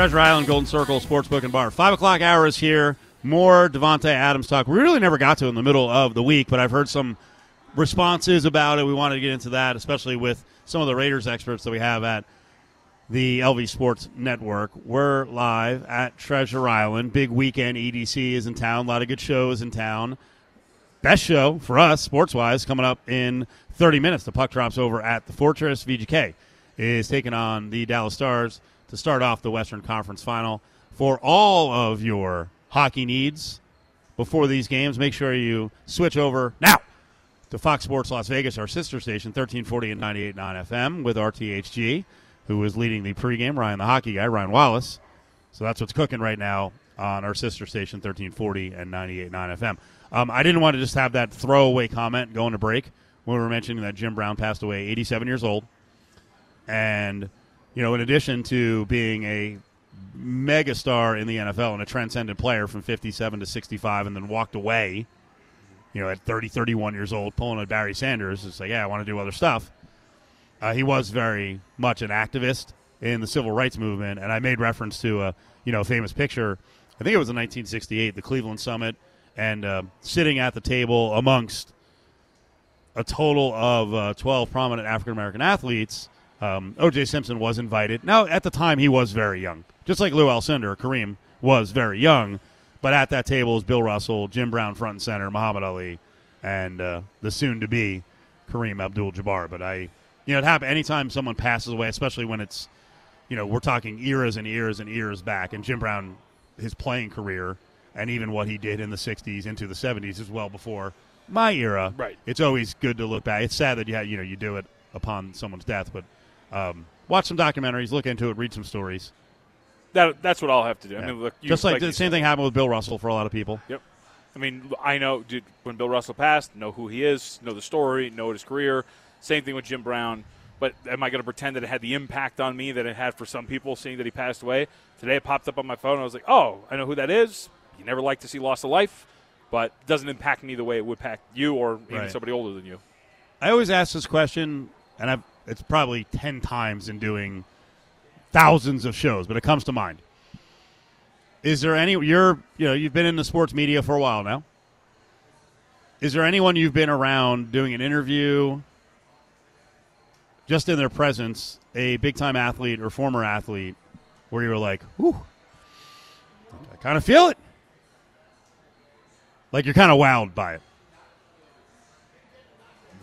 Treasure Island Golden Circle Sportsbook and Bar. Five o'clock hour is here. More Davante Adams talk. We really never got to in the middle of the week, but I've heard some responses about it. We wanted to get into that, especially with some of the Raiders experts that we have at the LV Sports Network. We're live at Treasure Island. Big weekend. EDC is in town. A lot of good shows in town. Best show for us, sports wise, coming up in 30 minutes. The puck drops over at the Fortress. VGK is taking on the Dallas Stars to start off the Western Conference Final. For all of your hockey needs before these games, make sure you switch over now to Fox Sports Las Vegas, our sister station, 1340 and 98.9 FM with RTHG, who is leading the pregame. Ryan, the hockey guy, Ryan Wallace. So that's what's cooking right now on our sister station, 1340 and 98.9 FM. Um, I didn't want to just have that throwaway comment going to break when we were mentioning that Jim Brown passed away, 87 years old. And, you know, in addition to being a megastar in the NFL and a transcendent player from 57 to 65 and then walked away, you know, at 30, 31 years old, pulling a Barry Sanders, it's like, yeah, I want to do other stuff. Uh, he was very much an activist in the civil rights movement, and I made reference to a, you know, famous picture. I think it was in 1968, the Cleveland Summit, and uh, sitting at the table amongst a total of uh, 12 prominent African American athletes – um, O.J. Simpson was invited. Now, at the time, he was very young, just like Lou Alcindor. Kareem was very young, but at that table is Bill Russell, Jim Brown front and center, Muhammad Ali, and uh, the soon-to-be Kareem Abdul-Jabbar. But I, you know, it happens anytime someone passes away, especially when it's, you know, we're talking eras and eras and eras back, and Jim Brown, his playing career, and even what he did in the '60s into the '70s is well before my era. Right. It's always good to look back. It's sad that you have, you know, you do it upon someone's death, but um, watch some documentaries, look into it, read some stories. That that's what I'll have to do. Yeah. I mean, look, you- Just like, the you same said. thing happened with Bill Russell for a lot of people. Yep. I mean, I know dude, when Bill Russell passed, know who he is, know the story, know his career. Same thing with Jim Brown. But am I going to pretend that it had the impact on me that it had for some people seeing that he passed away? Today it popped up on my phone. I was like, oh, I know who that is. You never like to see loss of life, but it doesn't impact me the way it would impact you or even Right. somebody older than you. I always ask this question, and I've, it's probably 10 times in doing thousands of shows, but it comes to mind. Is there any, you're, you know, you've been in the sports media for a while now. Is there anyone you've been around doing an interview, just in their presence, a big time athlete or former athlete, where you were like, whew, I kind of feel it? Like you're kind of wowed by it.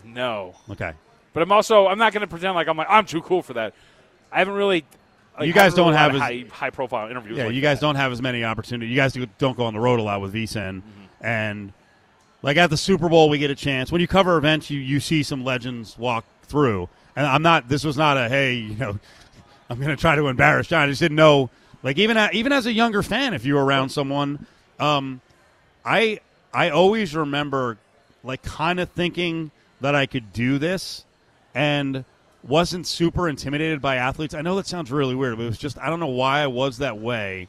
No. Okay. But I'm also I'm not going to pretend like I'm like I'm too cool for that. I haven't really. Like, You guys haven't really don't have as- high high profile interviews. Yeah, like you guys that. don't have as many opportunities. You guys do- don't go on the road a lot with VSiN. And like at the Super Bowl, we get a chance. When you cover events, you, you see some legends walk through. And I'm not, this was not a, hey, you know, I'm going to try to embarrass John. I just didn't know. Like even, even as a younger fan, if you were around someone, um, I, I always remember like kind of thinking that I could do this and wasn't super intimidated by athletes. I know that sounds really weird, but it was just I don't know why I was that way.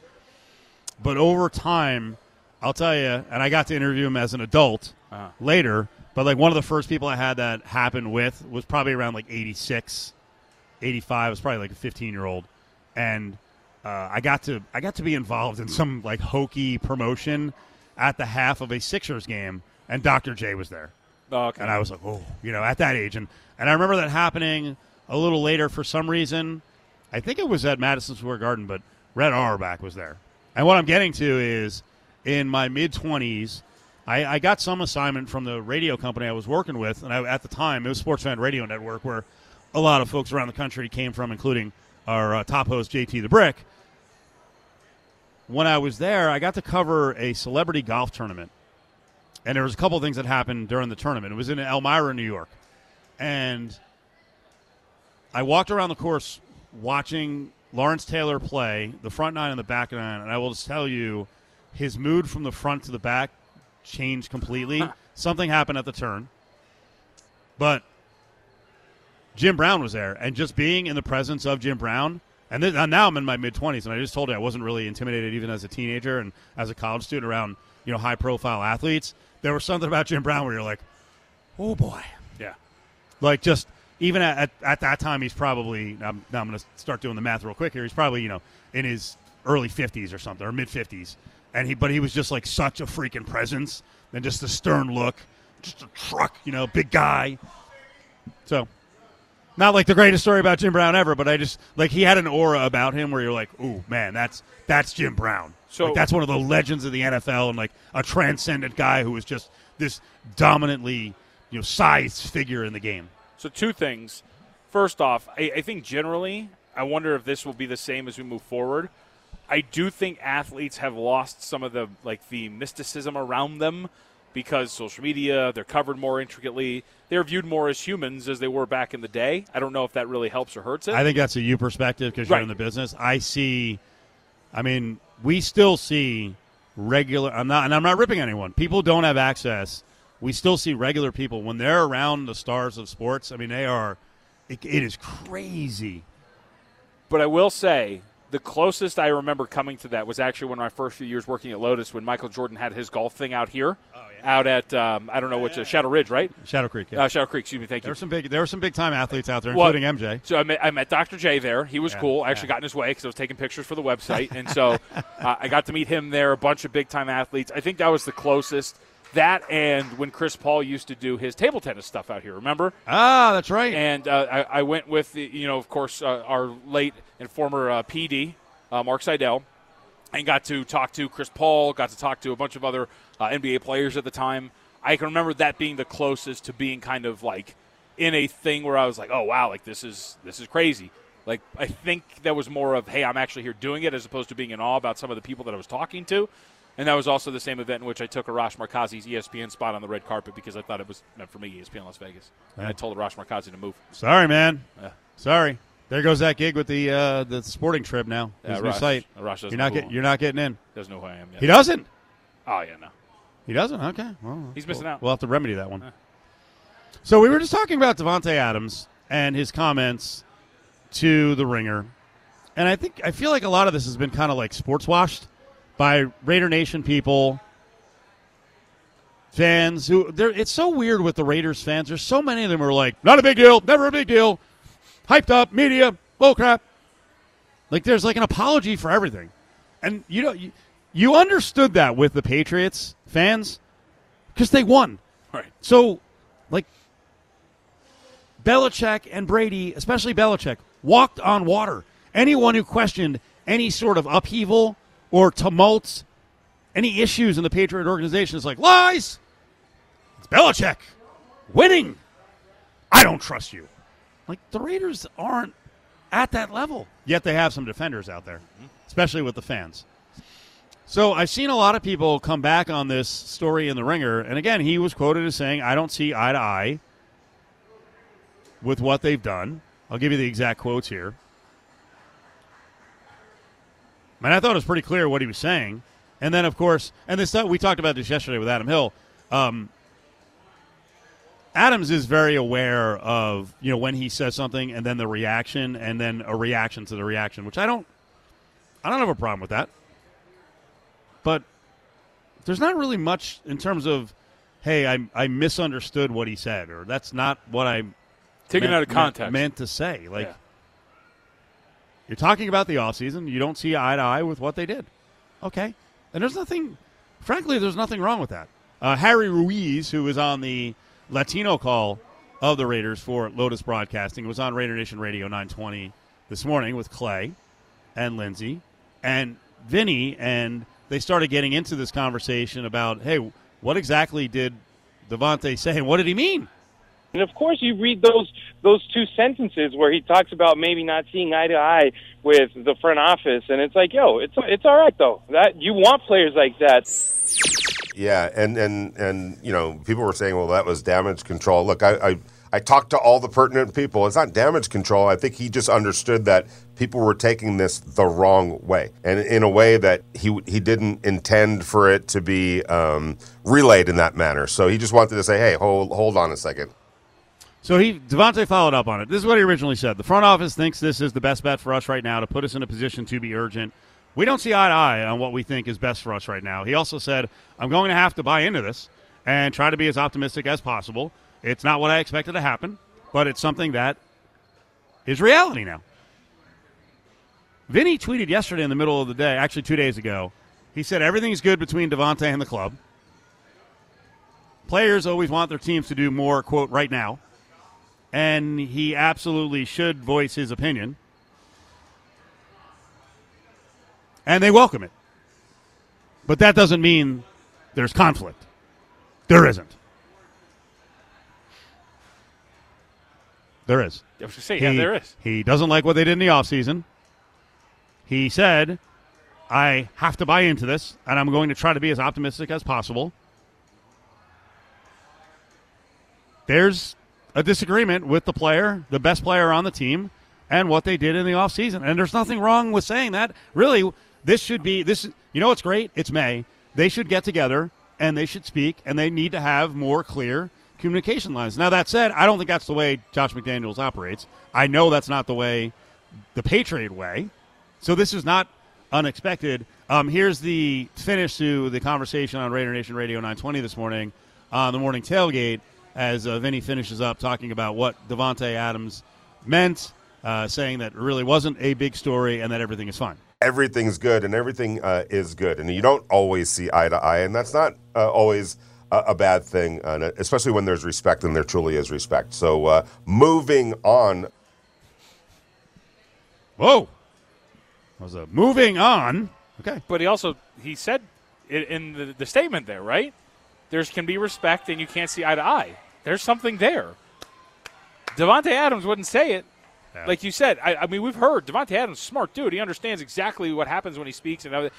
But over time, I'll tell you, and I got to interview him as an adult Uh-huh. later. But like one of the first people I had that happen with was probably around like 86, 85. It was probably like a 15 year old, and uh, I got to I got to be involved in some like hokey promotion at the half of a Sixers game, and Dr. J was there. Oh, okay. And I was like, oh, you know, at that age. And, and I remember that happening a little later for some reason. I think it was at Madison Square Garden, but Red Auerbach was there. And what I'm getting to is in my mid 20s, I, I got some assignment from the radio company I was working with. And I, at the time, it was Sports Fan Radio Network, where a lot of folks around the country came from, including our uh, top host, JT the Brick. When I was there, I got to cover a celebrity golf tournament and there was a couple things that happened during the tournament. It was in Elmira, New York, and I walked around the course watching Lawrence Taylor play the front nine and the back nine, and I will just tell you, his mood from the front to the back changed completely. Something happened at the turn, but Jim Brown was there, and just being in the presence of Jim Brown. And, now I'm in my mid 20s, and I just told you I wasn't really intimidated even as a teenager and as a college student around you know high profile athletes. There was something about Jim Brown where you're like, oh boy. Like just even at, at, at that time he's probably I'm, now I'm going to start doing the math real quick here. He's probably you know in his early 50s or something, or mid 50s. And he, but he was just like such a freaking presence, and just a stern look, just a truck, you know, big guy. So, not like the greatest story about Jim Brown ever, but I just like he had an aura about him where you're like, ooh, man, that's that's Jim Brown. So- like, that's one of the legends of the NFL and like a transcendent guy who was just this dominantly, you know, size figure in the game. So two things. First off, I, I think generally, I wonder if this will be the same as we move forward. I do think athletes have lost some of the like the mysticism around them because social media, they're covered more intricately. They're viewed more as humans as they were back in the day. I don't know if that really helps or hurts it. I think that's a you perspective because you're Right. in the business. I see. I mean, we still see regular. I'm not, and I'm not ripping anyone. People don't have access. We still see regular people when they're around the stars of sports. I mean, they are. It, it is crazy. But I will say the closest I remember coming to that was actually one of my first few years working at Lotus when Michael Jordan had his golf thing out here, out at um, I don't know which uh, Shadow Ridge, right? Shadow Creek. Yeah. Uh, Shadow Creek. Excuse me. Thank there you. were some big. There were some big time athletes out there, Well, including MJ. So I met, I met Dr. J there. He was Yeah, cool. I actually yeah. got in his way because I was taking pictures for the website, and so uh, I got to meet him there. A bunch of big time athletes. I think that was the closest. That and when Chris Paul used to do his table tennis stuff out here. Remember? Ah, that's right. And uh, I, I went with the, you know, of course, uh, our late and former uh, PD, uh, Mark Seidel, and got to talk to Chris Paul. Got to talk to a bunch of other uh, NBA players at the time. I can remember that being the closest to being kind of like in a thing where I was like, oh wow, like this is this is crazy. Like I think that was more of hey, I'm actually here doing it as opposed to being in awe about some of the people that I was talking to. And that was also the same event in which I took Arash Markazi's ESPN spot on the red carpet because I thought it was meant for me, ESPN Las Vegas. And I told Arash Markazi to move. Sorry, man. Yeah. Sorry. There goes that gig with the uh, the sporting trip now. His Yeah, new Arash- site. Arash You're not get, You're not getting in. He Doesn't know who I am yet. He doesn't. Oh yeah, no. He doesn't. Okay. Well, He's missing out. We'll have to remedy that one. So we were just talking about Davante Adams and his comments to the Ringer, and I think I feel like a lot of this has been kind of like sports washed by Raider Nation people, fans who. It's so weird with the Raiders fans. There's so many of them who are like, not a big deal, never a big deal, hyped up, media, bull crap. Like there's like an apology for everything, and you know you, you understood that with the Patriots fans because they won. Right. So, like, Belichick and Brady, especially Belichick, walked on water. Anyone who questioned any sort of upheaval or tumults, any issues in the Patriot organization is like, lies! It's Belichick winning. I don't trust you. Like, the Raiders aren't at that level. Yet they have some defenders out there, especially with the fans. So I've seen a lot of people come back on this story in the Ringer, and again, he was quoted as saying, "I don't see eye to eye with what they've done." I'll give you the exact quotes here. And I thought it was pretty clear what he was saying. And then, of course, and this we talked about this yesterday with Adam Hill. Um, Adams is very aware of you know when he says something, and then the reaction, and then a reaction to the reaction, which I don't, I don't have a problem with that but there's not really much in terms of, hey, I, I misunderstood what he said, or that's not what I Taken meant- out of context. meant, meant to say. Like Yeah. You're talking about the offseason, you don't see eye to eye with what they did. Okay, and there's nothing, frankly, there's nothing wrong with that. Uh, Harry Ruiz, who was on the Latino call of the Raiders for Lotus Broadcasting, was on Raider Nation Radio 920 this morning with Clay and Lindsay and Vinny, and they started getting into this conversation about, hey, what exactly did Davante say, and what did he mean? And of course, you read those those two sentences where he talks about maybe not seeing eye to eye with the front office, and it's like, yo, it's it's all right though. That you want players like that. Yeah, and and and you know, people were saying, well, that was damage control. Look, I, I I talked to all the pertinent people. It's not damage control. I think he just understood that people were taking this the wrong way, and in a way that he he didn't intend for it to be um, relayed in that manner. So he just wanted to say, hey, hold hold on a second. So he Davante followed up on it. This is what he originally said. The front office thinks this is the best bet for us right now to put us in a position to be urgent. We don't see eye to eye on what we think is best for us right now. He also said, I'm going to have to buy into this and try to be as optimistic as possible. It's not what I expected to happen, but it's something that is reality now. Vinny tweeted yesterday in the middle of the day, actually two days ago. He said everything's good between Davante and the club. Players always want their teams to do more, quote, right now. And he absolutely should voice his opinion. And they welcome it. But that doesn't mean there's conflict. There isn't. There is. I was going to say, yeah, He- there is. He doesn't like what they did in the offseason. He said, I have to buy into this, and I'm going to try to be as optimistic as possible. There's a disagreement with the player, the best player on the team, and what they did in the offseason. And there's nothing wrong with saying that. Really, this should be this you know what's great? It's May. They should get together and they should speak and they need to have more clear communication lines. Now that said, I don't think that's the way Josh McDaniels operates. I know that's not the way the Patriot way. So this is not unexpected. Um, here's the finish to the conversation on Raider Nation Radio 920 this morning on the morning tailgate as uh, Vinny finishes up talking about what Davante Adams meant, uh, saying that it really wasn't a big story and that everything is fine. everything's good and everything uh, is good. And you don't always see eye to eye, and that's not uh, always a, a bad thing, uh, especially when there's respect and there truly is respect. So uh, moving on. Whoa. Was a moving on. Okay. But he also he said in the, the statement there, right? There's can be respect, and you can't see eye to eye. There's something there. Davante Adams wouldn't say it, like you said. I, I mean, we've heard Davante Adams, smart dude. He understands exactly what happens when he speaks, and everything.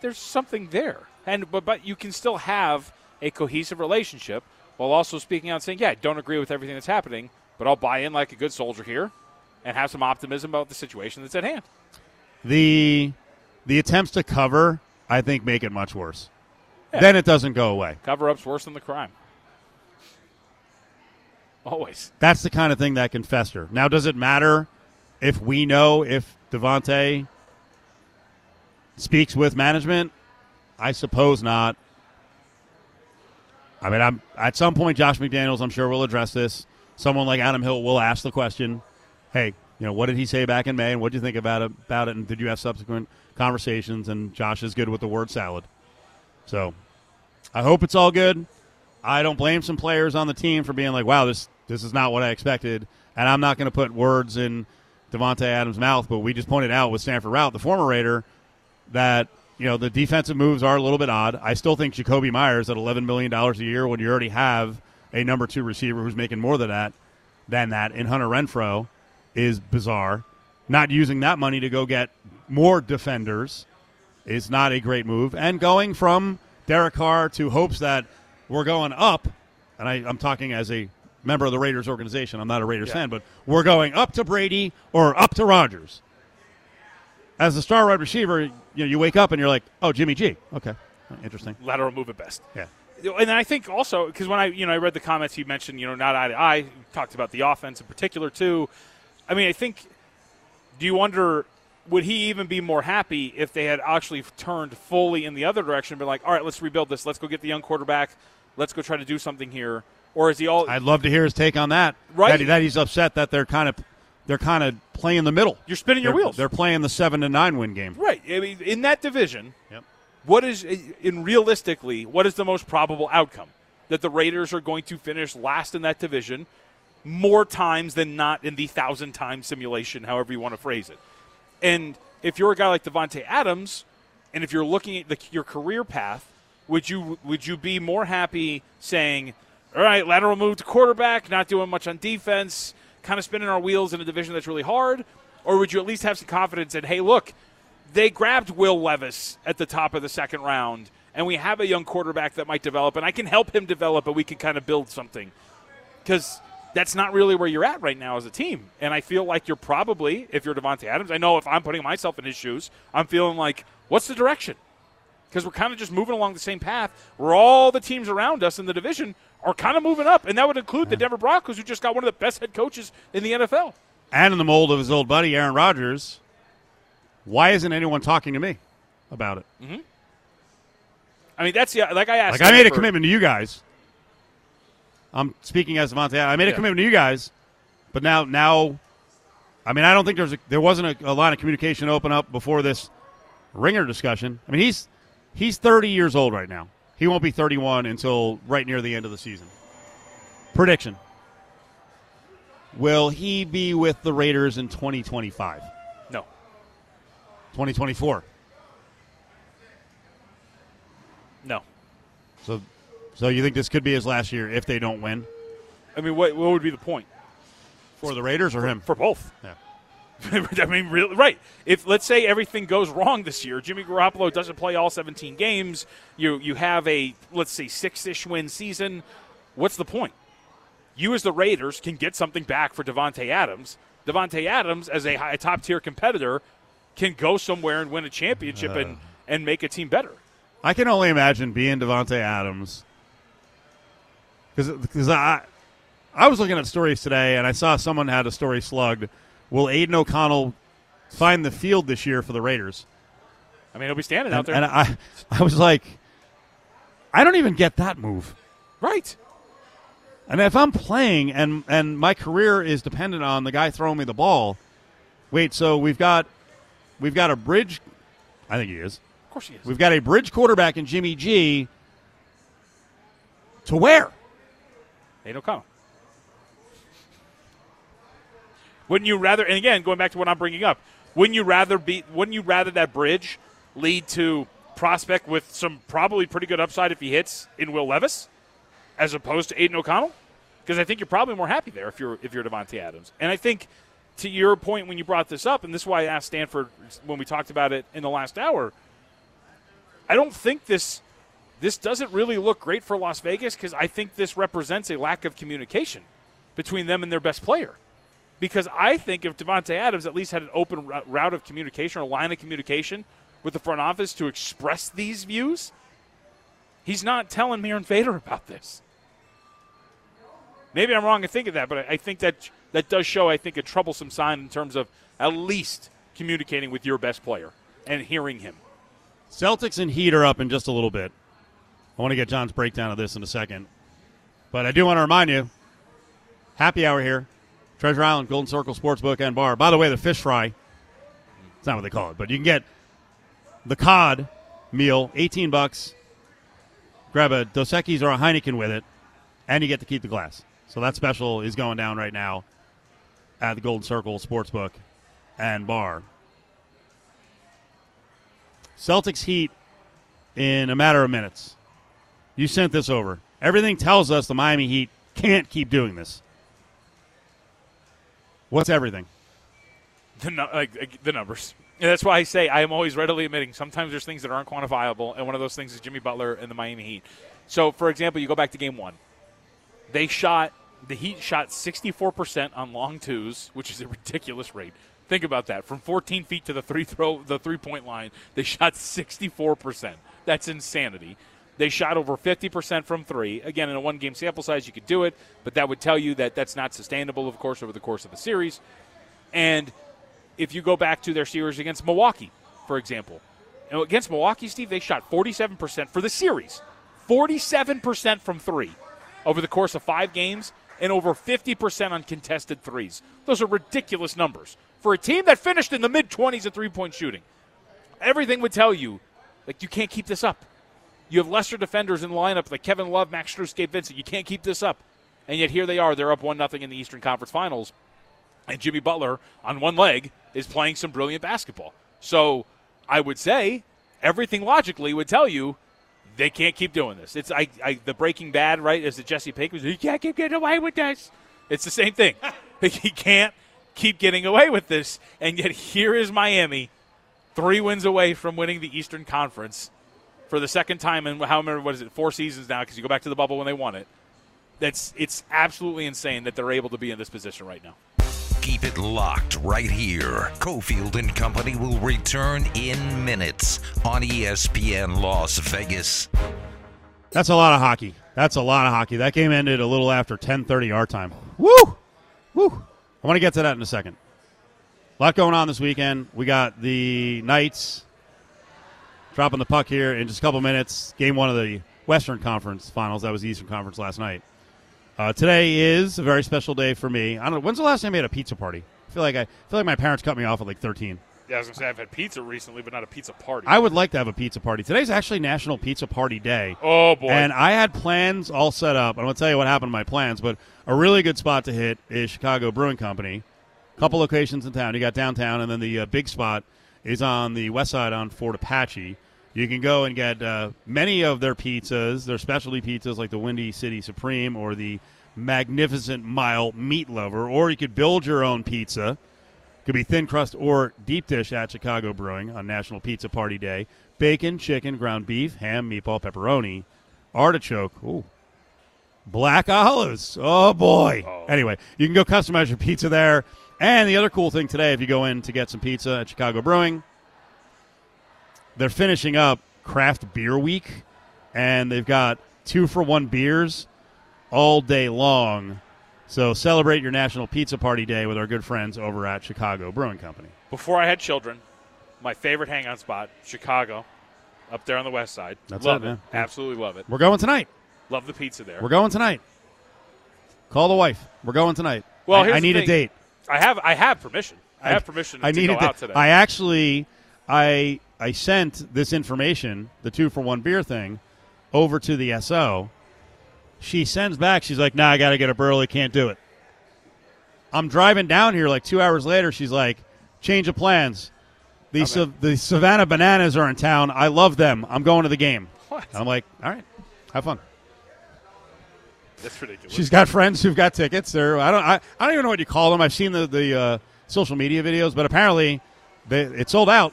there's something there. And but but you can still have a cohesive relationship while also speaking out and saying, "Yeah, I don't agree with everything that's happening, but I'll buy in like a good soldier here, and have some optimism about the situation that's at hand." The the attempts to cover, I think, make it much worse. Then it doesn't go away. Cover up's worse than the crime. Always. That's the kind of thing that can fester. Now, does it matter if we know if Davante speaks with management? I suppose not. I mean, I'm at some point, Josh McDaniels, I'm sure, will address this. Someone like Adam Hill will ask the question, "Hey, you know, what did he say back in May, and what did you think about it? About it, and did you have subsequent conversations?" And Josh is good with the word salad, so I hope it's all good. I don't blame some players on the team for being like, "Wow, this this is not what I expected," and I'm not going to put words in Davante Adams' mouth. But we just pointed out with Stanford Routt, the former Raider, that you know the defensive moves are a little bit odd. I still think Jakobi Meyers at 11 million dollars a year when you already have a number two receiver who's making more than that than that in Hunter Renfrow is bizarre. Not using that money to go get more defenders is not a great move. And going from Derek Carr to hopes that we're going up, and I, I'm talking as a member of the Raiders organization. I'm not a Raiders fan, but we're going up to Brady or up to Rodgers. As a star wide receiver, you know, you wake up and you're like, oh, Jimmy G. Okay, interesting. Lateral move at best. Yeah. And I think also because when I you know I read the comments you mentioned you know not eye to eye talked about the offense in particular too. I mean I think do you wonder would he even be more happy if they had actually turned fully in the other direction and been like all right let's rebuild this let's go get the young quarterback let's go try to do something here or is he all I'd love to hear his take on that. Right. That, that he's upset that they're kind of they're kind of playing the middle. You're spinning your They're- wheels. They're playing the seven to nine win game. right I mean in that division Yep. what is in realistically what is the most probable outcome that the Raiders are going to finish last in that division more times than not in the thousand time simulation, however you want to phrase it. And if you're a guy like Davante Adams, and if you're looking at the, your career path, would you would you be more happy saying, "All right, lateral move to quarterback, not doing much on defense, kind of spinning our wheels in a division that's really hard," or would you at least have some confidence in, "Hey, look, they grabbed Will Levis at the top of the second round, and we have a young quarterback that might develop, and I can help him develop, and we can kind of build something." Because that's not really where you're at right now as a team. And I feel like you're probably, if you're Davante Adams, I know if I'm putting myself in his shoes, I'm feeling like, what's the direction? Because we're kind of just moving along the same path where all the teams around us in the division are kind of moving up. And that would include the Denver Broncos, who just got one of the best head coaches in the NFL. And in the mold of his old buddy Aaron Rodgers, why isn't anyone talking to me about it? Mm-hmm. I mean, that's the, like I asked. Like I made a commitment to you guys. I'm speaking as Davante. I made a Yeah. commitment to you guys, but now now I mean, I don't think there's a, there wasn't a, a line of communication open up before this ringer discussion. I mean, he's he's 30 years old right now. He won't be 31 until right near the end of the season. Prediction: Will he be with the Raiders in 2025? No. 2024. No. So, so you think this could be his last year if they don't win I mean, what, what would be the point? for the Raiders or him? For both. Yeah. I mean, really, right. If let's say everything goes wrong this year, Jimmy Garoppolo doesn't play all 17 games. You you have a let's say six-ish win season. What's the point? You as the Raiders can get something back for Davante Adams. Davante Adams, as a, high, top tier competitor, can go somewhere and win a championship and uh. and make a team better. I can only imagine being Davante Adams because I I was looking at stories today and I saw someone had a story slugged. Will Aidan O'Connell find the field this year for the Raiders? I mean, he'll be standing And, out there, and I I was like, I don't even get that move. right? And if I'm playing and and my career is dependent on the guy throwing me the ball, wait, so we've got we've got a bridge. I think he is. Of course he is. We've got a bridge quarterback in Jimmy G. To where? Nate O'Connell. Wouldn't you rather? And again, going back to what I'm bringing up, wouldn't you rather be? Wouldn't you rather that bridge lead to prospect with some probably pretty good upside if he hits in Will Levis, as opposed to Aidan O'Connell? Because I think you're probably more happy there if you're if you're Davante Adams. And I think to your point when you brought this up, and this is why I asked Stanford when we talked about it in the last hour. I don't think this this doesn't really look great for Las Vegas because I think this represents a lack of communication between them and their best player. Because I think if Davante Adams at least had an open ro- route of communication or line of communication with the front office to express these views, he's not telling Mirin Fader about this. Maybe I'm wrong in thinking that, but I think that that does show, I think, a troublesome sign in terms of at least communicating with your best player and hearing him. Celtics and Heat are up in just a little bit. I want to get John's breakdown of this in a second. But I do want to remind you happy hour here. Treasure Island, Golden Circle Sportsbook and Bar. By the way, the fish fry, it's not what they call it, but you can get the cod meal, 18 bucks. Grab a Dos Equis or a Heineken with it, and you get to keep the glass. So that special is going down right now at the Golden Circle Sportsbook and Bar. Celtics Heat in a matter of minutes. You sent this over. Everything tells us the Miami Heat can't keep doing this. What's everything? the, like, the numbers. And that's why I say I am always readily admitting sometimes there's things that aren't quantifiable, and one of those things is Jimmy Butler and the Miami Heat. So, for example, you go back to game one. They shot, the Heat shot 64% on long twos, which is a ridiculous rate. Think about that. From 14 feet to the three throw, the three point line, they shot 64%. That's insanity. They shot over 50% from three. Again, in a one game sample size, you could do it, but that would tell you that that's not sustainable, of course, over the course of a series. And if you go back to their series against Milwaukee, for example, know, against Milwaukee, Steve, they shot 47% for the series, 47% from three over the course of five games, and over 50% on contested threes. Those are ridiculous numbers for a team that finished in the mid 20s at three point shooting. Everything would tell you, like, you can't keep this up. You have lesser defenders in the lineup like Kevin Love, Max Strus, Gabe Vincent. You can't keep this up. And yet here they are. They're up 1 0 in the Eastern Conference Finals and Jimmy Butler on one leg is playing some brilliant basketball. So I would say everything logically would tell you they can't keep doing this. It's I, I the Breaking Bad, right? As the Jesse Pinkman, you can't keep getting away with this. It's the same thing. he can't keep getting away with this, and yet here is Miami, three wins away from winning the Eastern Conference for the second time in how many what is it four seasons now? Because you go back to the bubble when they won it. That's it's absolutely insane that they're able to be in this position right now. Keep it locked right here. Cofield and Company will return in minutes on ESPN Las Vegas. That's a lot of hockey. That's a lot of hockey. That game ended a little after 10:30 our time. Woo! Woo! I want to get to that in a second. A lot going on this weekend. We got the Knights dropping the puck here in just a couple minutes. Game one of the Western Conference Finals. That was the Eastern Conference last night. Uh, today is a very special day for me. I don't know. When's the last time I had a pizza party? I feel like I feel like my parents cut me off at like 13. Yeah, I was gonna say I've had pizza recently, but not a pizza party. I would like to have a pizza party. Today's actually National Pizza Party Day. oh boy, And I had plans all set up. I'm going to tell you what happened to my plans, but a really good spot to hit is Chicago Brewing Company. couple locations in town. You got downtown, and then the uh, big spot is on the west side on Fort Apache. You can go and get uh, many of their pizzas, their specialty pizzas like the Windy City Supreme or the Magnificent Mile Meat Lover, or you could build your own pizza. Could be thin crust or deep dish at Chicago Brewing on National Pizza Party Day. Bacon, chicken, ground beef, ham, meatball, pepperoni, artichoke. Ooh. Black olives. Oh boy. Oh. Anyway, you can go customize your pizza there. And the other cool thing today, if you go in to get some pizza at Chicago Brewing, they're finishing up Craft Beer Week, and they've got two for one beers all day long. So celebrate your National Pizza Party Day with our good friends over at Chicago Brewing Company. before I had children, my favorite hangout spot, Chicago, up there on the west side. That's love it, it. Absolutely love it. We're going tonight. Love the pizza there. We're going tonight. Call the wife. We're going tonight. Well, I, I need a date. I have I have permission. I have permission I to need go a date. out today. I actually, I I sent this information, the two for one beer thing, over to the SO. She sends back. She's like, "Nah, I got to get up early. Can't do it." I'm driving down here like two hours later. She's like, "Change of plans. The Okay. The Savannah Bananas are in town. I love them. I'm going to the game." What? And I'm like, "All right, have fun." That's ridiculous. She's got friends who've got tickets. They're I don't I, I don't even know what you call them. I've seen the the uh, social media videos, but apparently they, it's sold out.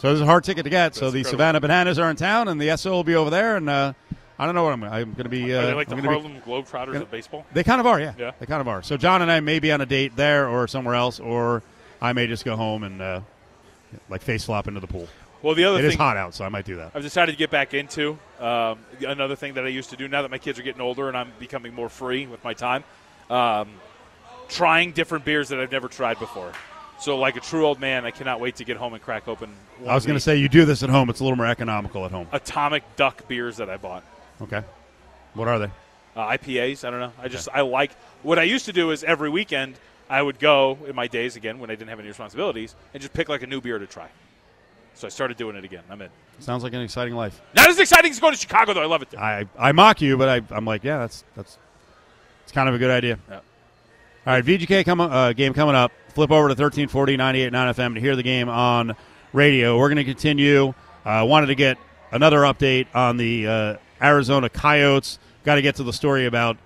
So this is a hard ticket to get. so the incredible. Savannah Bananas are in town, and the SO will be over there. And uh, I don't know what I'm. I'm going to be. Uh, Are they like the I'm gonna be- Harlem Globetrotters of baseball? they kind of are, yeah. Yeah. They kind of are. So John and I may be on a date there or somewhere else, or I may just go home and uh, like face flop into the pool. Well, the other It thing is hot out, so I might do that. I've decided to get back into um, another thing that I used to do now that my kids are getting older and I'm becoming more free with my time. Um, trying different beers that I've never tried before. So, like a true old man, I cannot wait to get home and crack open. One I was going to say you do this at home. It's a little more economical at home. Atomic Duck beers that I bought. Okay. What are they? uh, IPAs. I don't know. I just I like what I used to do is every weekend I would go in my days again when I didn't have any responsibilities and just pick like a new beer to try. So I started doing it again. I'm in. Sounds like an exciting life. Not as exciting as going to Chicago though. I love it there. I, I mock you, but I, I'm like, yeah, that's that's it's kind of a good idea. Yeah. All right, VGK come, uh, game coming up. Flip over to 1340 98.9 FM to hear the game on radio. We're going to continue. uh, wanted to get another update on the uh, Arizona Coyotes. Got to get to the story about.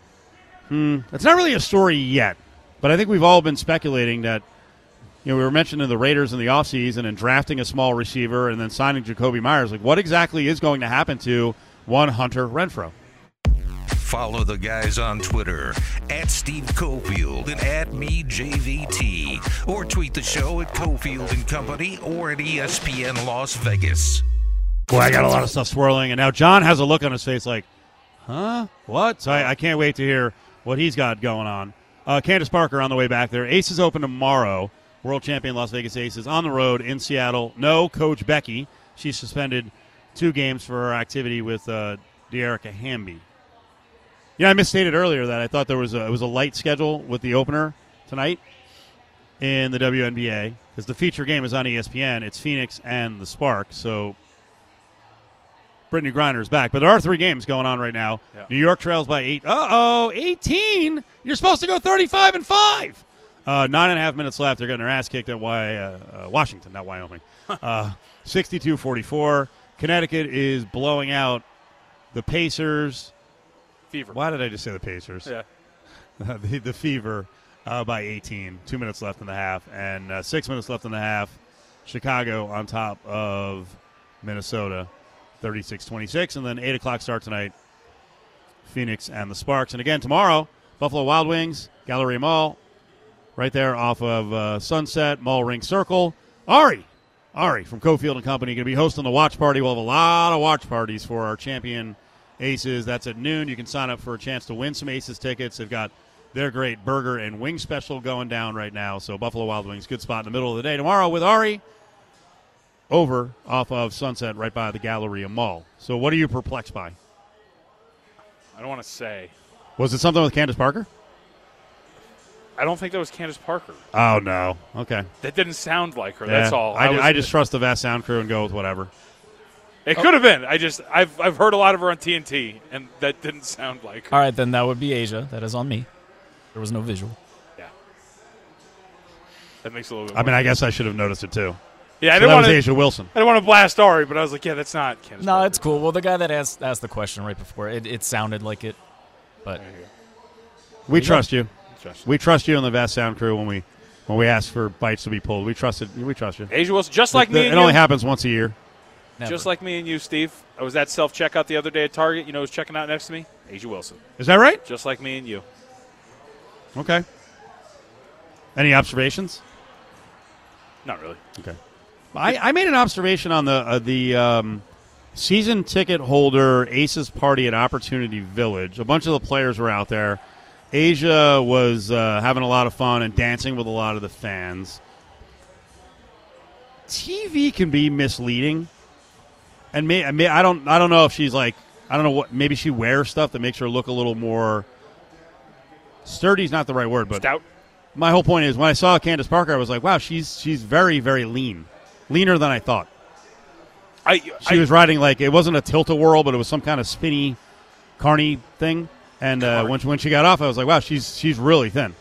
Hmm, it's not really a story yet, but I think we've all been speculating that. You know, we were mentioning the Raiders in the offseason and drafting a small receiver and then signing Jakobi Meyers. Like, what exactly is going to happen to one Hunter Renfrow? Follow the guys on Twitter at Steve Cofield and at me JVT, or tweet the show at Cofield and Company or at ESPN Las Vegas. Boy, I got a lot of stuff swirling, and now John has a look on his face like, huh? What? So I, I can't wait to hear what he's got going on. Uh, Candace Parker on the way back there. Aces open tomorrow. World champion Las Vegas Aces on the road in Seattle. No Coach Becky. She's suspended two games for her activity with uh, Dearica Hamby. Yeah, I misstated earlier that I thought there was a, it was a light schedule with the opener tonight in the WNBA because the feature game is on ESPN. It's Phoenix and the Spark. So Brittney Griner is back. But there are three games going on right now. Yeah. New York trails by eight. Uh oh, 18. You're supposed to go 35 and 5. Uh, nine and a half minutes left. They're getting their ass kicked at y, uh, uh, Washington, not Wyoming. uh, 62 44. Connecticut is blowing out the Pacers. Fever. Why did I just say the Pacers? Yeah. the, the Fever uh, by 18. Two minutes left in the half, and uh, six minutes left in the half. Chicago on top of Minnesota, 36 26. And then 8 o'clock start tonight, Phoenix and the Sparks. And again, tomorrow, Buffalo Wild Wings, Gallery Mall, right there off of uh, Sunset, Mall Ring Circle. Ari, Ari from Cofield and Company, going to be hosting the watch party. We'll have a lot of watch parties for our champion Aces. That's at noon. You can sign up for a chance to win some Aces tickets. They've got their great burger and wing special going down right now. So Buffalo Wild Wings, good spot in the middle of the day tomorrow with Ari. Over off of Sunset, right by the Galleria Mall. So, what are you perplexed by? I don't want to say. Was it something with Candace Parker? I don't think that was Candace Parker. Oh no. Okay. That didn't sound like her. That's all. I, was- I just trust the Vast Sound crew and go with whatever. It could have been. I just I've I've heard a lot of her on TNT, and that didn't sound like her. All right, then that would be A'ja. That is on me. There was no visual. Yeah. That makes a little bit. I More mean, I guess I should have noticed it too. yeah, I So didn't that was want to. A'ja Wilson. I didn't want to blast Ari, but I was like, yeah, that's not Candace. No, Parker. it's cool. Well, the guy that asked asked the question right before it, it sounded like it, but There you go. We you trust you. Just- We trust you and the Vast Sound crew when we when we ask for bites to be pulled. We trusted. We trust you. A'ja Wilson, just like it, me it and only happens once a year. Never. Just like me and you, Steve. I was at self checkout the other day at Target. You know who's checking out next to me? A'ja Wilson. Is that right? Just like me and you. Okay. Any observations? Not really. Okay. I, I made an observation on the uh, the um, season ticket holder Aces party at Opportunity Village. A bunch of the players were out there. A'ja was uh, having a lot of fun and dancing with a lot of the fans. TV can be misleading, and may, I may, I don't I don't know if she's like I don't know what maybe she wears stuff that makes her look a little more sturdy's not the right word, but Stout. my whole point is when I saw Candace Parker, I was like, wow, she's she's very very lean, leaner than I thought. I, She I was riding like it wasn't a tilt a whirl, but it was some kind of spinny, carny thing. And uh, when she, when she got off, I was like, wow, she's she's really thin.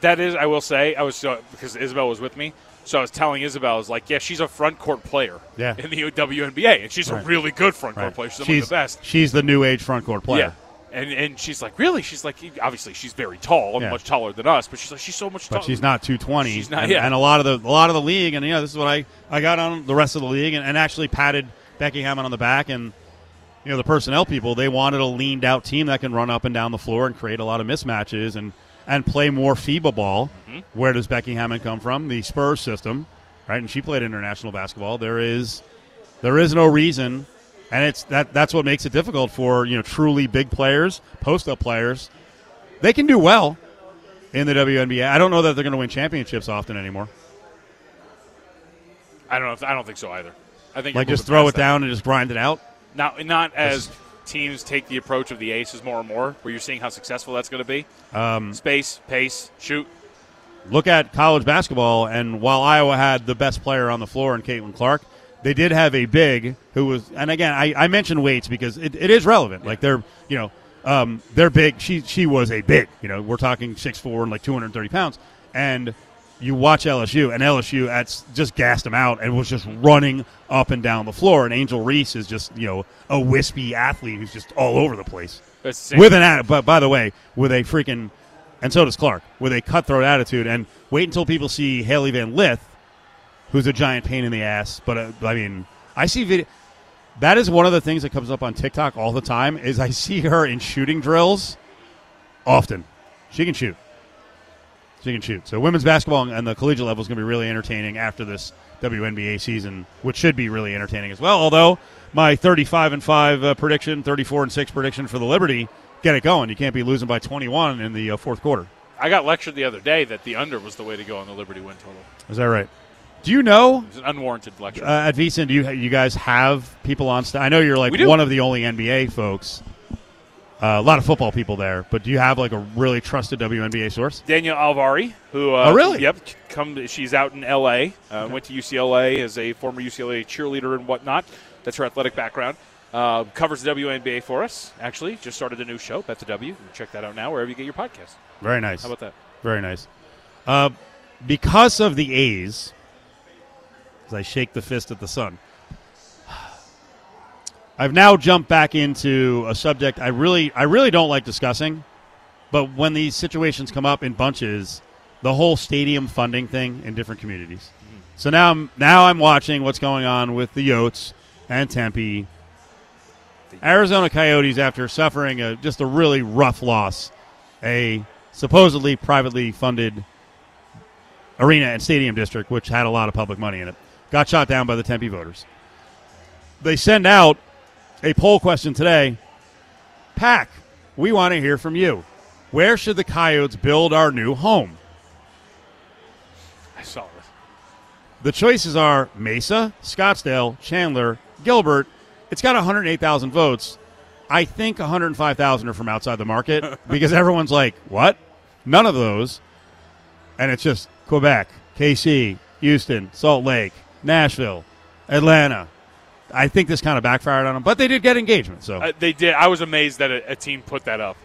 That is, I will say, I was so because Isabel was with me, so I was telling Isabel, I was like, yeah, she's a front court player Yeah. in the WNBA, and she's Right. a really good front court Right. player. She's, She's the best. she's the new age front court player. Yeah. And, and she's like, really? She's like, obviously, she's very tall and Yeah. much taller than us, but she's like, she's so much But taller. she's not 220. She's not- and, yeah. and a lot of the a lot of the league, and you know, this is what I, I got on the rest of the league, and, and actually patted Becky Hammon on the back, and you know the personnel people they wanted a leaned out team that can run up and down the floor and create a lot of mismatches and and play more FIBA ball. Mm-hmm. Where does Becky Hammon come from? The Spurs system, right? And she played international basketball. There is there is no reason, and it's that that's what makes it difficult for you know truly big players, post up players. They can do well in the WNBA. I don't know that they're going to win championships often anymore. I don't know. If, I don't think so either. I think Like just throw it that. down and just grind it out. Now, not as teams take the approach of the aces more and more, where you're seeing how successful that's going to be. Um, Space, pace, shoot. look at college basketball, and while Iowa had the best player on the floor in Caitlin Clark, they did have a big who was. And again, I, I mentioned weights because it, it is relevant. Like they're you know um, they're big. She she was a big. You know we're talking six four and like two hundred thirty pounds. And you watch LSU, and LSU at, just gassed them out and was just running up and down the floor. And Angel Reese is just you know a wispy athlete who's just all over the place It's the same- with an at, but by the way, with a freaking, and so does Clark, with a cutthroat attitude. And wait until people see Hailey Van Lith, who's a giant pain in the ass. But uh, I mean, I see video. That is one of the things that comes up on TikTok all the time. Is I see her in shooting drills often. She can shoot. She can shoot. So women's basketball and the collegiate level is going to be really entertaining after this WNBA season, which should be really entertaining as well. Although my 35 and five uh, prediction, 34 and six prediction for the Liberty, get it going. You can't be losing by 21 in the uh, fourth quarter. I got lectured the other day that the under was the way to go on the Liberty win total. Is that right? Do you know It's an unwarranted lecture. uh, at VSiN? Do you you guys have people on staff? I know you're like one of the only NBA folks. Uh, a lot of football people there, but do you have like a really trusted WNBA source? Danielle Alvari, who uh, Oh, really? Yep, come. She's out in L.A. Uh, Went to UCLA as a former UCLA cheerleader and whatnot. That's her athletic background. Uh, covers the WNBA for us. Actually, just started a new show, Bet the W. Check that out now wherever you get your podcast. Very nice. How about that? Very nice. Uh, because of the A's, as I shake the fist at the sun, I've now jumped back into a subject I really, I really don't like discussing. But when these situations come up in bunches, the whole stadium funding thing in different communities. So now, I'm now I'm watching what's going on with the Yotes and Tempe. Arizona Coyotes, after suffering a, just a really rough loss, a supposedly privately funded arena and stadium district, which had a lot of public money in it, got shot down by the Tempe voters. They send out a poll question today. Pack, we want to hear from you. Where should the Coyotes build our new home? I saw this. The choices are Mesa, Scottsdale, Chandler, Gilbert. It's got 108,000 votes. I think 105,000 are from outside the market because everyone's like, what? None of those. and it's just Quebec, KC, Houston, Salt Lake, Nashville, Atlanta. I think this kind of backfired on them, but they did get engagement. So Uh, they did. I was amazed that a, a team put that up.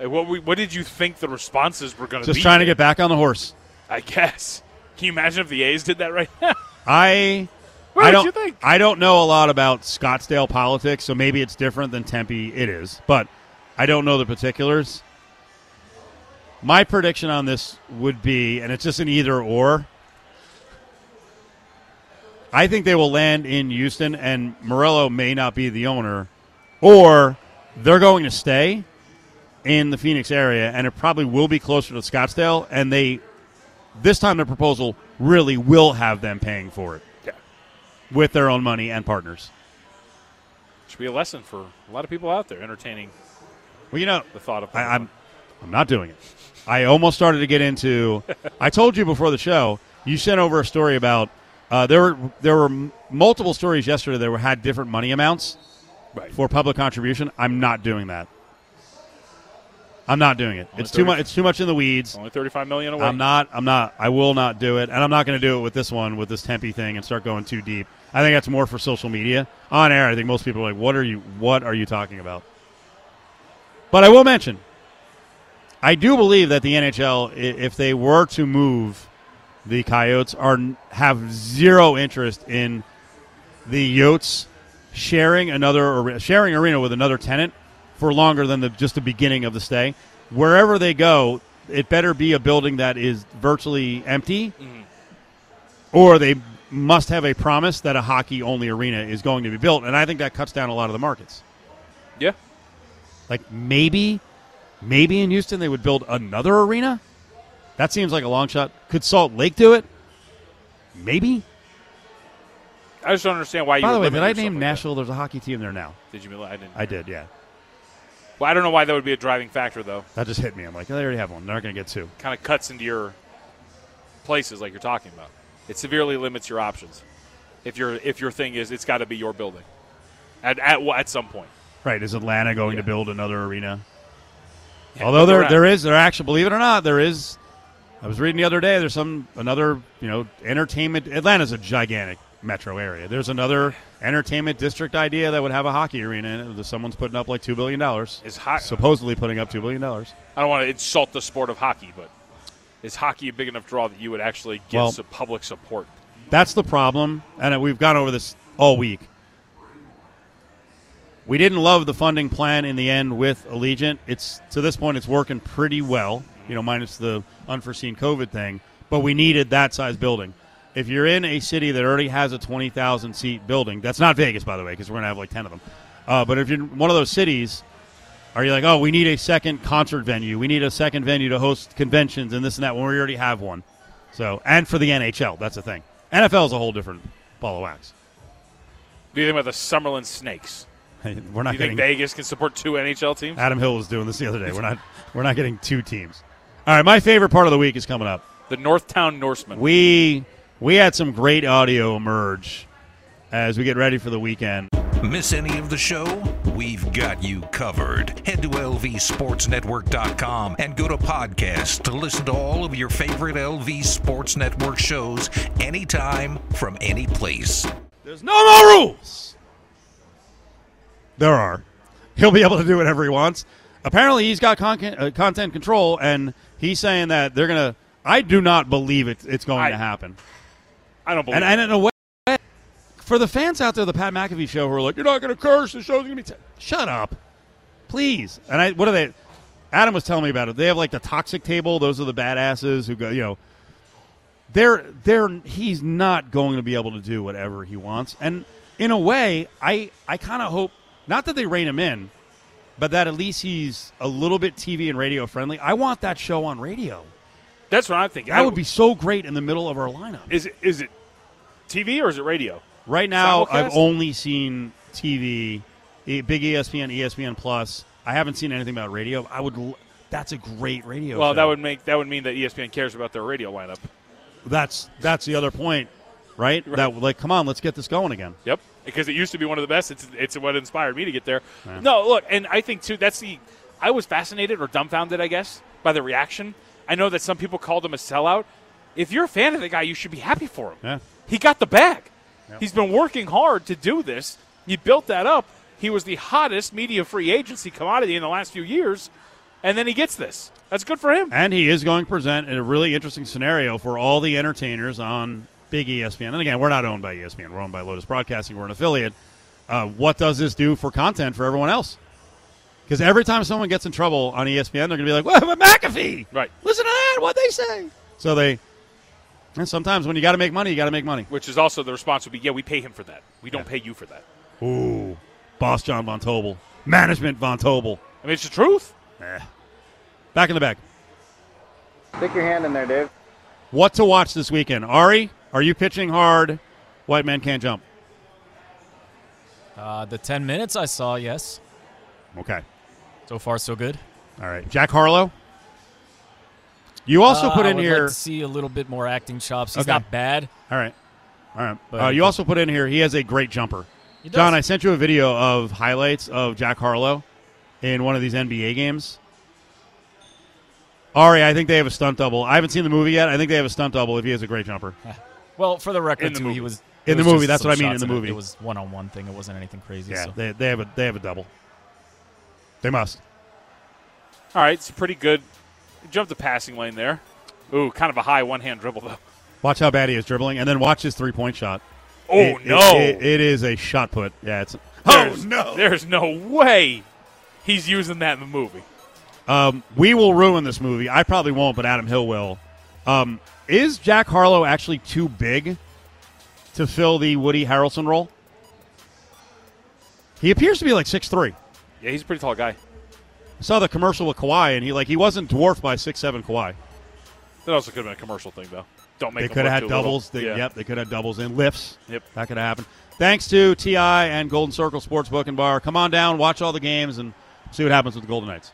Like, what, we, what did you think the responses were going to be? just trying to get back on the horse. I guess. Can you imagine if the A's did that right now? I What I did don't you think? I don't know a lot about Scottsdale politics, so maybe it's different than Tempe. It is, but I don't know the particulars. My prediction on this would be, and it's just an either or. I think they will land in Houston, and Meruelo may not be the owner, or they're going to stay in the Phoenix area, and it probably will be closer to Scottsdale. And they, this time, the proposal really will have them paying for it Yeah. with their own money and partners. Should be a lesson for a lot of people out there entertaining Well, you know, the thought of. I, I'm I'm not doing it. I almost started to get into. I told you before the show. You sent over a story about uh, there were there were m- multiple stories yesterday that were had different money amounts Right. for public contribution. I'm not doing that. I'm not doing it. Only It's too much. It's too much in the weeds. only 35 million away. I'm not. I'm not. I will not do it, and I'm not going to do it with this one, with this Tempe thing, and start going too deep. I think that's more for social media. On air, I think most people are like, "What are you? What are you talking about?" But I will mention, I do believe that the NHL, if they were to move the Coyotes, are have zero interest in the Yotes sharing another ar- sharing arena with another tenant for longer than the just the beginning of the stay. Wherever they go, it better be a building that is virtually empty, mm-hmm. or they must have a promise that a hockey only arena is going to be built. And I think that cuts down a lot of the markets. yeah. Like maybe, maybe in Houston they would build another arena. That seems like a long shot. Could Salt Lake do it? Maybe. I just don't understand why you. By the way, did I name like that. Nashville? There's a hockey team there now. Did you? I didn't. I did, yeah. Well, I don't know why that would be a driving factor though. That just hit me. I'm like, they already have one. They're not going to get two. Kind of cuts into your places like you're talking about. It severely limits your options. If your if your thing is, it's got to be your building. At at at some point. Right? Is Atlanta going Yeah. to build another arena? Yeah, Although there there is there actually believe it or not there is. I was reading the other day. There's some another you know entertainment. Atlanta's a gigantic metro area. There's another entertainment district idea that would have a hockey arena in it. Someone's putting up like two billion dollars. is hot. Supposedly putting up two billion dollars. I don't want to insult the sport of hockey, but is hockey a big enough draw that you would actually give Well- some public support? That's the problem, and we've gone over this all week. We didn't love the funding plan in the end with Allegiant. It's to this point, it's working pretty well. You know, minus the unforeseen COVID thing. But we needed that size building. If you're in a city that already has a twenty thousand seat building, that's not Vegas, by the way, because we're gonna have like ten of them. Uh, but if you're in one of those cities, are you like, oh, we need a second concert venue, we need a second venue to host conventions and this and that when we already have one? So, and for the NHL, that's the thing. NFL is a whole different ball of wax. Do you think about the Summerlin Snakes? We're not Do you getting. think Vegas can support two NHL teams? Adam Hill was doing this the other day. We're not. We're not getting two teams. All right, my favorite part of the week is coming up. The Northtown Norsemen. We we had some great audio emerge as we get ready for the weekend. Miss any of the show? We've got you covered. Head to lvsportsnetwork.com and go to podcast to listen to all of your favorite LV Sports Network shows anytime from any place. There's no more rules. There are. He'll be able to do whatever he wants. Apparently, he's got content, uh, content control, and he's saying that they're gonna. I do not believe it, it's going I- to happen. I don't believe And, it. and in a way, for the fans out there, the Pat McAfee show, who are like, "You're not going to curse. The show's going to be." T-. Shut up, please. And I, what are they? Adam was telling me about it. They have like the toxic table. Those are the badasses who go. You know, they're they're. He's not going to be able to do whatever he wants. And in a way, I I kind of hope not that they rein him in, but that at least he's a little bit TV and radio friendly. I want that show on radio. That's what I'm thinking. That would be so great in the middle of our lineup. Is it is it TV or is it radio? Right now, Simulcast? I've only seen TV, big ESPN, ESPN Plus. I haven't seen anything about radio. I would. That's a great radio. Well, show. that would make that would mean that ESPN cares about their radio lineup. That's that's the other point, right? Right. That like, come on, let's get this going again. Yep, because it used to be one of the best. It's it's what inspired me to get there. No, look, and I think too that's the. I was fascinated or dumbfounded, I guess, by the reaction. I know that some people called him a sellout. if you're a fan of the guy, you should be happy for him. Yeah. He got the bag. He's been working hard to do this. He built that up. He was the hottest media free agency commodity in the last few years, and then he gets this. That's good for him. And he is going to present a really interesting scenario for all the entertainers on big ESPN. And again, we're not owned by ESPN. We're owned by Lotus Broadcasting. We're an affiliate. Uh, what does this do for content for everyone else? Because every time someone gets in trouble on ESPN, they're going to be like, "What, what McAfee? Right. Listen to that. What they say." So they. And sometimes when you got to make money, you got to make money. Which is also the response would be, yeah, we pay him for that. We don't Yeah. pay you for that. Ooh, boss John Von Tobel, management Von Tobel. I mean, it's the truth. Eh. Back in the bag. Stick your hand in there, Dave. What to watch this weekend? Ari, are you pitching hard? White man can't jump. Uh, the 10 minutes I saw, yes. Okay. So far, so good. All right. Jack Harlow. You also Uh, put in here. like to see a little bit more acting chops. He's Okay. not bad. All right. All right. But- Uh, you also put in here. He has a great jumper. John. I sent you a video of highlights of Jack Harlow in one of these NBA games. Ari, I think they have a stunt double. I haven't seen the movie yet. I think they have a stunt double if he has a great jumper. Well, for the record, In the too, movie. he was In the movie, that's what I mean, in the movie. It was one on one thing. It wasn't anything crazy. Yeah, so. they, they have a they have a double. They must. All right, it's pretty good. Jump the passing lane there. Ooh, kind of a high one hand dribble, though. Watch how bad he is dribbling, and then watch his three point shot. Oh, It- it- no. it- it is a shot put. Yeah, it's. Oh no! There's no way he's using that in the movie. Um, we will ruin this movie. I probably won't, but Adam Hill will. Um, is Jack Harlow actually too big to fill the Woody Harrelson role? He appears to be like six three. Yeah, he's a pretty tall guy. I saw the commercial with Kawhi, and he like he wasn't dwarfed by six seven Kawhi. That also could have been a commercial thing, though. Don't make They could have had doubles. They, yeah. Yep, they could have doubles in lifts. Yep. That could have happened. Thanks to Ti and Golden Circle Sportsbook and Bar. Come on down, watch all the games, and see what happens with the Golden Knights.